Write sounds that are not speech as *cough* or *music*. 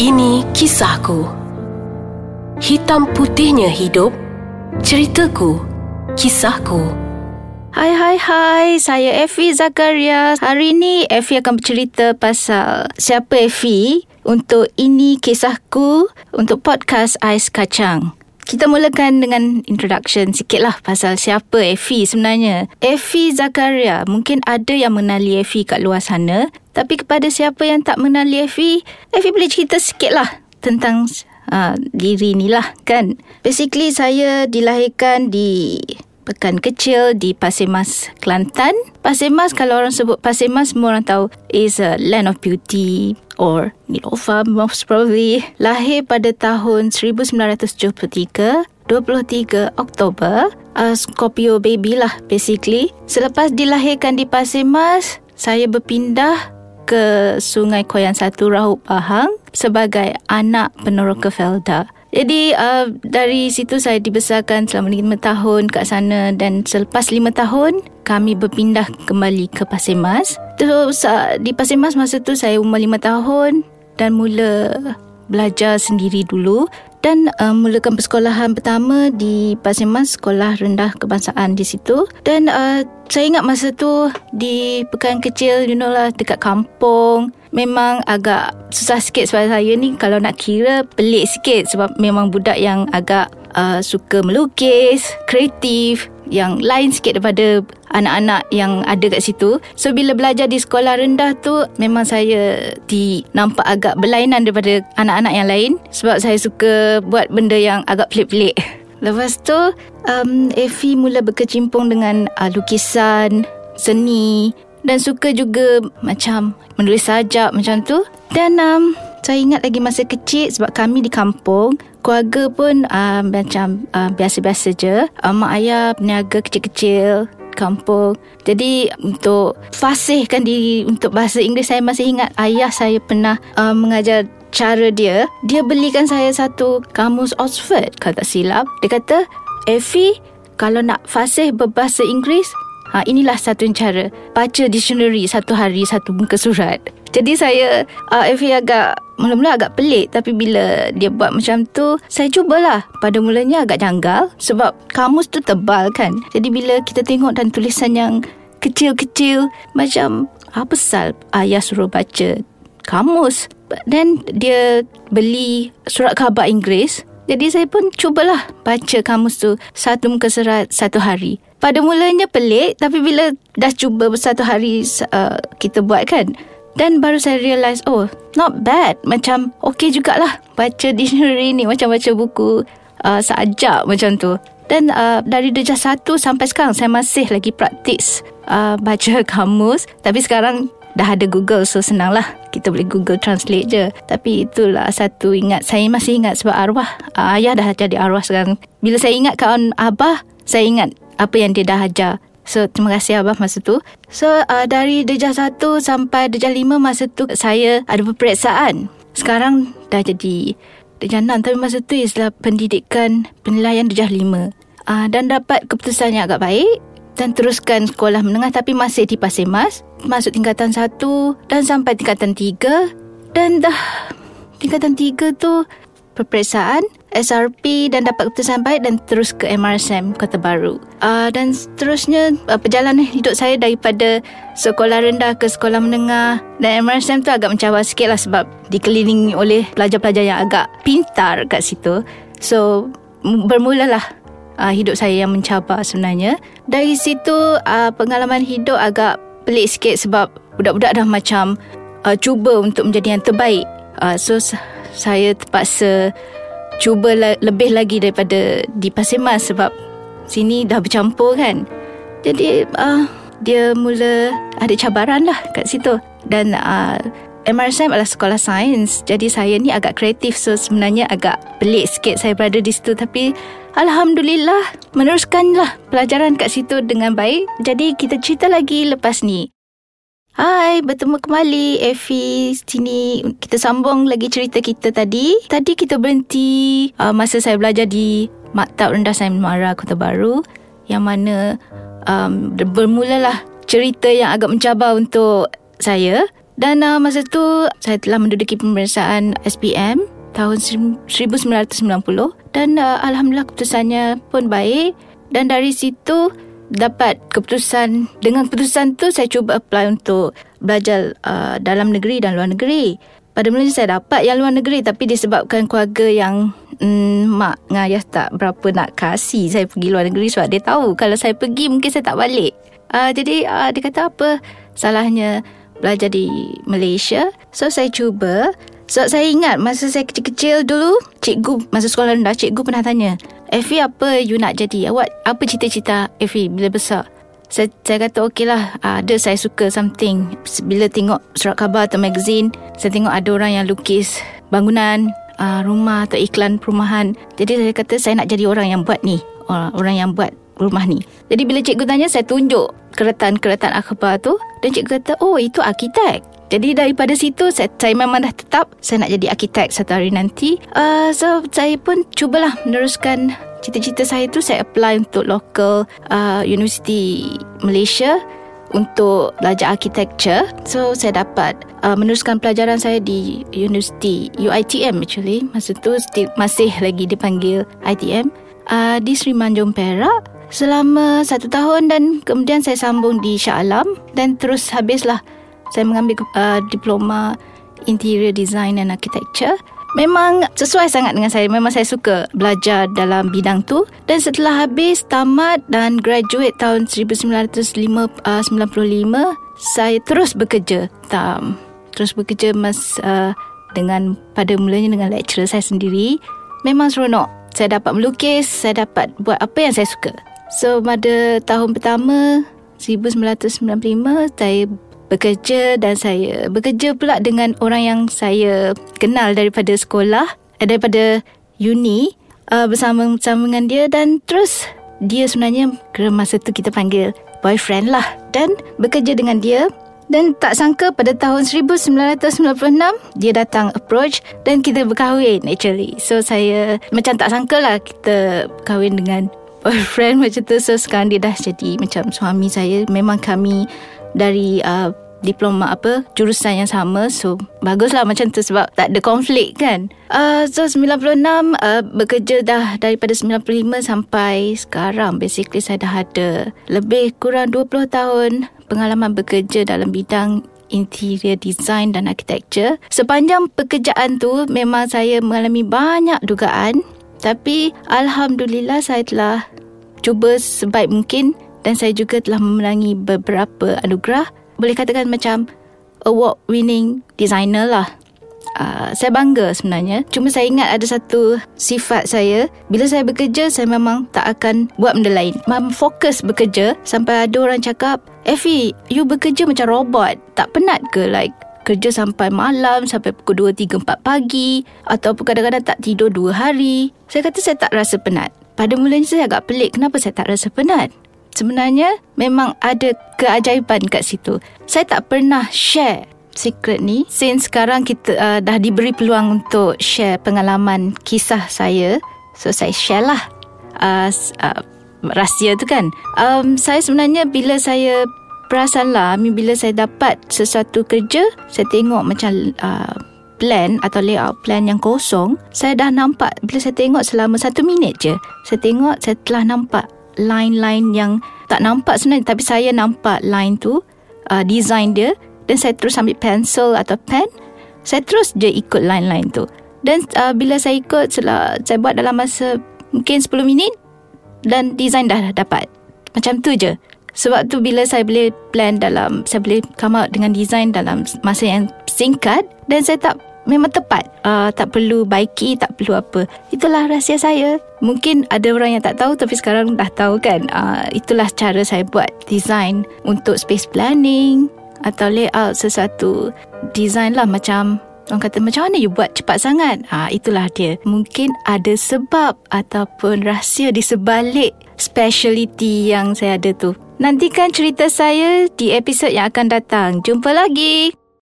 Ini kisahku. Hitam putihnya hidup. Ceritaku. Kisahku. Hai hai hai, saya Effie Zakaria. Hari ini Effie akan bercerita pasal siapa Effie untuk ini kisahku untuk podcast Ais Kacang. Kita mulakan dengan introduction sikit lah pasal siapa Effie sebenarnya. Effie Zakaria, mungkin ada yang mengenali Effie kat luar sana. Tapi kepada siapa yang tak mengenali Effie, Effie boleh cerita sikit lah tentang uh, diri ni lah kan. Basically saya dilahirkan di Pekan kecil di Pasir Mas, Kelantan. Pasir Mas, kalau orang sebut Pasir Mas, semua orang tahu is a land of beauty or Nilofa most probably. Lahir pada tahun 1973, 23 Oktober. Uh, Scorpio baby lah basically. Selepas dilahirkan di Pasir Mas, saya berpindah ke Sungai Koyan Satu Rahub Bahang sebagai anak peneroka Felda. Jadi uh, dari situ saya dibesarkan selama lima tahun kat sana dan selepas lima tahun kami berpindah kembali ke Pasir Mas. Terus uh, di Pasir Mas masa tu saya umur lima tahun dan mula belajar sendiri dulu dan uh, mulakan persekolahan pertama di Pasir Mas Sekolah Rendah Kebangsaan di situ. Dan uh, saya ingat masa tu di pekan kecil you know lah dekat kampung memang agak susah sikit sebab saya ni kalau nak kira pelik sikit sebab memang budak yang agak uh, suka melukis, kreatif yang lain sikit daripada anak-anak yang ada kat situ. So bila belajar di sekolah rendah tu memang saya di nampak agak berlainan daripada anak-anak yang lain sebab saya suka buat benda yang agak pelik-pelik. *laughs* Lepas tu um, Effie mula berkecimpung dengan uh, lukisan, seni dan suka juga macam menulis sajak macam tu. Dan um, saya ingat lagi masa kecil sebab kami di kampung, keluarga pun um, macam uh, biasa-biasa je. Um, mak ayah peniaga kecil-kecil kampung. Jadi untuk fasihkan diri untuk bahasa Inggeris saya masih ingat ayah saya pernah um, mengajar cara dia. Dia belikan saya satu kamus Oxford kalau tak silap. Dia kata, Effie, kalau nak fasih berbahasa Inggeris, Ha, inilah satu cara baca dictionary satu hari satu muka surat. Jadi saya uh, Effie agak mula-mula agak pelik tapi bila dia buat macam tu saya cubalah. Pada mulanya agak janggal sebab kamus tu tebal kan. Jadi bila kita tengok dan tulisan yang kecil-kecil macam apa sal ayah suruh baca kamus dan dia beli surat khabar Inggeris jadi saya pun cubalah baca kamus tu satu muka surat satu hari pada mulanya pelik tapi bila dah cuba satu hari uh, kita buat kan dan baru saya realise oh not bad. Macam okey jugalah baca dictionary ni macam baca buku uh, sajak macam tu. Dan uh, dari darjah satu sampai sekarang saya masih lagi praktis uh, baca *laughs* kamus. Tapi sekarang dah ada Google so senang lah kita boleh Google Translate je tapi itulah satu ingat saya masih ingat sebab arwah uh, ayah dah jadi arwah sekarang bila saya ingat kawan abah saya ingat apa yang dia dah ajar. So terima kasih Abah masa tu. So uh, dari Darjah 1 sampai Darjah 5 masa tu saya ada peperiksaan. Sekarang dah jadi Darjah 6 tapi masa tu ialah pendidikan penilaian Darjah 5. Uh, dan dapat keputusan yang agak baik dan teruskan sekolah menengah tapi masih di Pasir Mas. Masuk tingkatan 1 dan sampai tingkatan 3 dan dah tingkatan 3 tu peperiksaan SRP dan dapat keputusan baik dan terus ke MRSM Kota Baru. Uh, dan seterusnya uh, perjalanan hidup saya daripada sekolah rendah ke sekolah menengah dan MRSM tu agak mencabar sikit lah sebab dikelilingi oleh pelajar-pelajar yang agak pintar kat situ. So bermulalah uh, hidup saya yang mencabar sebenarnya. Dari situ uh, pengalaman hidup agak pelik sikit sebab budak-budak dah macam uh, cuba untuk menjadi yang terbaik. Uh, so saya terpaksa cuba la- lebih lagi daripada di Pasir Mas sebab sini dah bercampur kan. Jadi uh, dia mula ada cabaran lah kat situ. Dan uh, MRSM adalah sekolah sains. Jadi saya ni agak kreatif so sebenarnya agak pelik sikit saya berada di situ. Tapi Alhamdulillah meneruskanlah pelajaran kat situ dengan baik. Jadi kita cerita lagi lepas ni. Hai, bertemu kembali Effie sini. Kita sambung lagi cerita kita tadi. Tadi kita berhenti uh, masa saya belajar di Maktab Rendah Sains Mara Kota Baru yang mana um, bermulalah cerita yang agak mencabar untuk saya Dan uh, masa tu saya telah menduduki pemeriksaan SPM tahun 1990 dan uh, alhamdulillah keputusannya pun baik dan dari situ dapat keputusan dengan keputusan tu saya cuba apply untuk belajar uh, dalam negeri dan luar negeri. Pada mulanya saya dapat yang luar negeri tapi disebabkan keluarga yang mm, mak dengan ayah tak berapa nak kasih saya pergi luar negeri sebab dia tahu kalau saya pergi mungkin saya tak balik. Uh, jadi uh, dia kata apa salahnya belajar di Malaysia. So saya cuba. So saya ingat masa saya kecil-kecil dulu cikgu masa sekolah rendah cikgu pernah tanya Effie apa you nak jadi? Awak apa cita-cita Effie bila besar? saya, saya kata okey lah ada saya suka something bila tengok surat khabar atau magazine saya tengok ada orang yang lukis bangunan uh, rumah atau iklan perumahan jadi saya kata saya nak jadi orang yang buat ni orang yang buat rumah ni jadi bila cikgu tanya saya tunjuk keretan-keretan akhbar tu dan cikgu kata oh itu arkitek jadi daripada situ saya, saya memang dah tetap saya nak jadi arkitek satu hari nanti. Uh, so saya pun cubalah meneruskan cita-cita saya tu saya apply untuk local uh, university Malaysia untuk belajar architecture. So saya dapat uh, meneruskan pelajaran saya di university UiTM actually. Masa tu still, masih lagi dipanggil ITM uh, di Sri Manjung Perak selama satu tahun dan kemudian saya sambung di Shah Alam dan terus habislah saya mengambil uh, diploma interior design and architecture Memang sesuai sangat dengan saya. Memang saya suka belajar dalam bidang tu. Dan setelah habis tamat dan graduate tahun 1995, uh, saya terus bekerja. Tam, terus bekerja mas uh, dengan pada mulanya dengan lecturer saya sendiri. Memang seronok. Saya dapat melukis, saya dapat buat apa yang saya suka. So pada tahun pertama 1995 saya bekerja dan saya bekerja pula dengan orang yang saya kenal daripada sekolah eh, daripada uni uh, bersama bersama dengan dia dan terus dia sebenarnya kerana masa tu kita panggil boyfriend lah dan bekerja dengan dia. Dan tak sangka pada tahun 1996 dia datang approach dan kita berkahwin actually. So saya macam tak sangka lah kita kahwin dengan boyfriend macam tu. So sekarang dia dah jadi macam suami saya. Memang kami dari uh, diploma apa jurusan yang sama. So baguslah macam tu sebab tak ada konflik kan. Uh, so 96 uh, bekerja dah daripada 95 sampai sekarang. Basically saya dah ada lebih kurang 20 tahun pengalaman bekerja dalam bidang interior design dan architecture. Sepanjang pekerjaan tu memang saya mengalami banyak dugaan tapi alhamdulillah saya telah cuba sebaik mungkin dan saya juga telah memenangi beberapa anugerah boleh katakan macam award winning designer lah. Uh, saya bangga sebenarnya. Cuma saya ingat ada satu sifat saya. Bila saya bekerja, saya memang tak akan buat benda lain. Memang fokus bekerja sampai ada orang cakap, Effie, you bekerja macam robot. Tak penat ke like kerja sampai malam, sampai pukul 2, 3, 4 pagi. Ataupun kadang-kadang tak tidur 2 hari. Saya kata saya tak rasa penat. Pada mulanya saya agak pelik kenapa saya tak rasa penat sebenarnya memang ada keajaiban kat situ. Saya tak pernah share secret ni since sekarang kita uh, dah diberi peluang untuk share pengalaman kisah saya. So saya share lah uh, uh, rahsia tu kan. Um, saya sebenarnya bila saya perasan lah. Bila saya dapat sesuatu kerja saya tengok macam uh, plan atau layout plan yang kosong saya dah nampak bila saya tengok selama satu minit je saya tengok saya telah nampak line-line yang tak nampak sebenarnya tapi saya nampak line tu uh, design dia dan saya terus ambil pencil atau pen saya terus je ikut line-line tu. Dan uh, bila saya ikut setelah saya buat dalam masa mungkin 10 minit dan design dah dapat. Macam tu je sebab tu bila saya boleh plan dalam saya boleh come out dengan design dalam masa yang singkat dan saya tak memang tepat. Uh, tak perlu baiki tak perlu apa. Itulah rahsia saya. Mungkin ada orang yang tak tahu tapi sekarang dah tahu kan? Uh, itulah cara saya buat design untuk space planning atau layout sesuatu design lah. Macam orang kata macam mana you buat cepat sangat? Ha, itulah dia. Mungkin ada sebab ataupun rahsia di sebalik speciality yang saya ada tu nantikan cerita saya di episod yang akan datang. Jumpa lagi